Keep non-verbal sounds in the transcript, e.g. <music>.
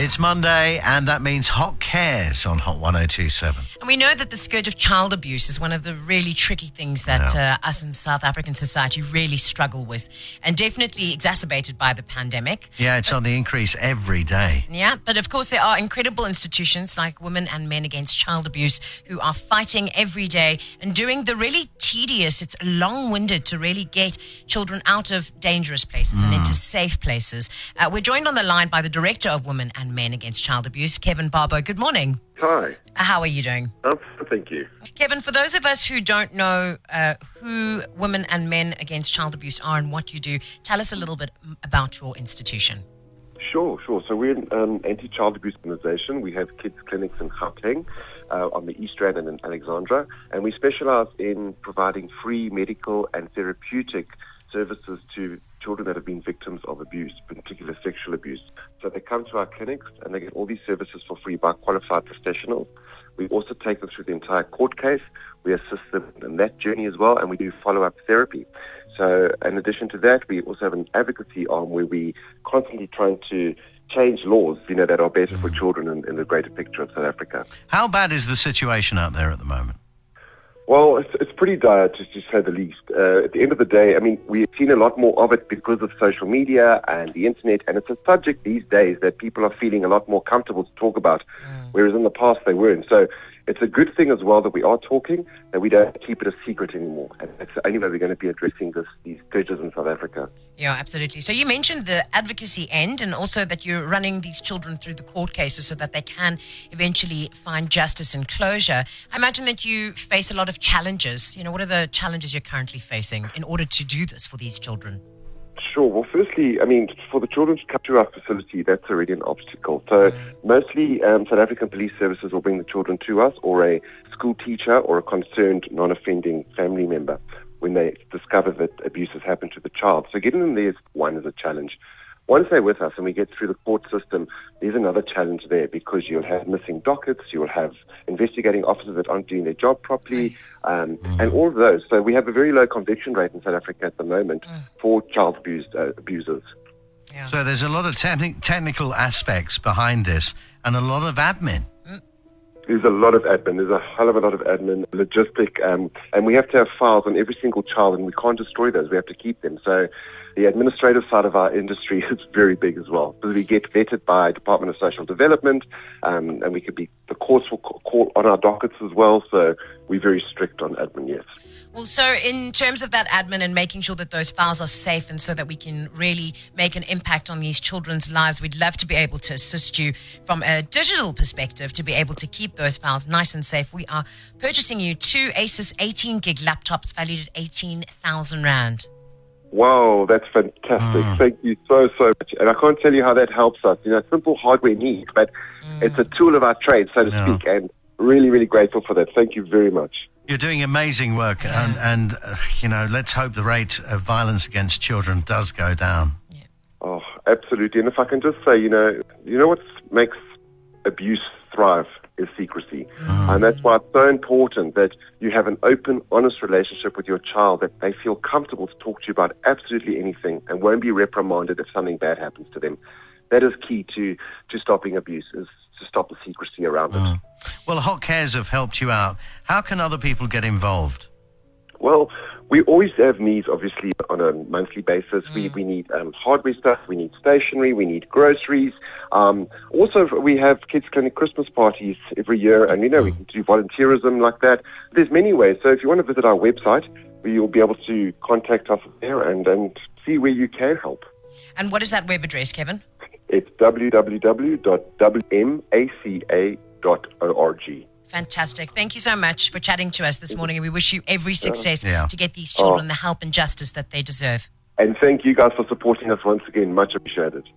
It's Monday, and that means Hot Cares on Hot 1027. And we know that the scourge of child abuse is one of the really tricky things that Yeah. uh, us in South African society really struggle with, and definitely exacerbated by the pandemic. Yeah, it's on the increase every day. Yeah, but of course, there are incredible institutions like Women and Men Against Child Abuse who are fighting every day and doing the really tedious, it's long winded to really get children out of dangerous places and into safe places. Uh, we're joined on the line by the director of Women and Men Against Child Abuse, Kevin Barbo. Good morning. Hi. How are you doing? Um, thank you. Kevin, for those of us who don't know uh, who Women and Men Against Child Abuse are and what you do, tell us a little bit about your institution. Sure, sure. So we're an um, anti-child abuse organization. We have kids clinics in Gauteng, uh, on the East Rand and in Alexandra, and we specialize in providing free medical and therapeutic services to children that have been victims of abuse, particularly sexual abuse. Come to our clinics and they get all these services for free by qualified professionals. We also take them through the entire court case. We assist them in that journey as well, and we do follow-up therapy. So, in addition to that, we also have an advocacy arm where we constantly trying to change laws, you know, that are better for mm-hmm. children in, in the greater picture of South Africa. How bad is the situation out there at the moment? Well, it's, it's pretty dire, to, to say the least. Uh, at the end of the day, I mean, we've seen a lot more of it because of social media and the internet, and it's a subject these days that people are feeling a lot more comfortable to talk about, whereas in the past they weren't. So it's a good thing as well that we are talking, that we don't keep it a secret anymore. And that's the only way we're going to be addressing this, these scourges in South Africa. Yeah, absolutely. So you mentioned the advocacy end and also that you're running these children through the court cases so that they can eventually find justice and closure. I imagine that you face a lot of challenges. You know, what are the challenges you're currently facing in order to do this for these children? Sure. Well, firstly, I mean, for the children to come to our facility, that's already an obstacle. So, mostly um, South African police services will bring the children to us, or a school teacher, or a concerned non-offending family member when they discover that abuse has happened to the child. So, getting them there is one is a challenge. Once they're with us and we get through the court system, there's another challenge there because you'll have missing dockets, you'll have investigating officers that aren't doing their job properly, um, and all of those. So we have a very low conviction rate in South Africa at the moment for child abuse, uh, abusers. Yeah. So there's a lot of techni- technical aspects behind this and a lot of admin. There's a lot of admin. There's a hell of a lot of admin, logistic, um, and we have to have files on every single child, and we can't destroy those. We have to keep them. So the administrative side of our industry <laughs> is very big as well we get vetted by Department of Social Development, um, and we could be the courts will call on our dockets as well. So we're very strict on admin. Yes. Well, so in terms of that admin and making sure that those files are safe and so that we can really make an impact on these children's lives, we'd love to be able to assist you from a digital perspective to be able to keep those files nice and safe. We are purchasing you two Asus 18 gig laptops valued at 18,000 Rand. Wow, that's fantastic. Thank you so, so much. And I can't tell you how that helps us. You know, simple hardware needs, but it's a tool of our trade, so to Yeah. speak, and really, really grateful for that. Thank you very much. You're doing amazing work, and, and uh, you know, let's hope the rate of violence against children does go down. Oh, absolutely. And if I can just say, you know, you know what makes abuse thrive is secrecy. And that's why it's so important that you have an open, honest relationship with your child that they feel comfortable to talk to you about absolutely anything and won't be reprimanded if something bad happens to them. That is key to, to stopping abuse, is to stop the secrecy around it. Mm. Well, Hot Cares have helped you out. How can other people get involved? Well, we always have needs, obviously, on a monthly basis. We, we need um, hardware stuff, we need stationery, we need groceries. Um, also, we have kids' clinic Christmas parties every year, and you know, we can do volunteerism like that. There's many ways. So if you want to visit our website, you'll be able to contact us there and, and see where you can help. And what is that web address, Kevin? It's www.wmaca.org. Fantastic. Thank you so much for chatting to us this morning, and we wish you every success Yeah. to get these children oh. the help and justice that they deserve. And thank you guys for supporting us once again. Much appreciated. Hot Cares.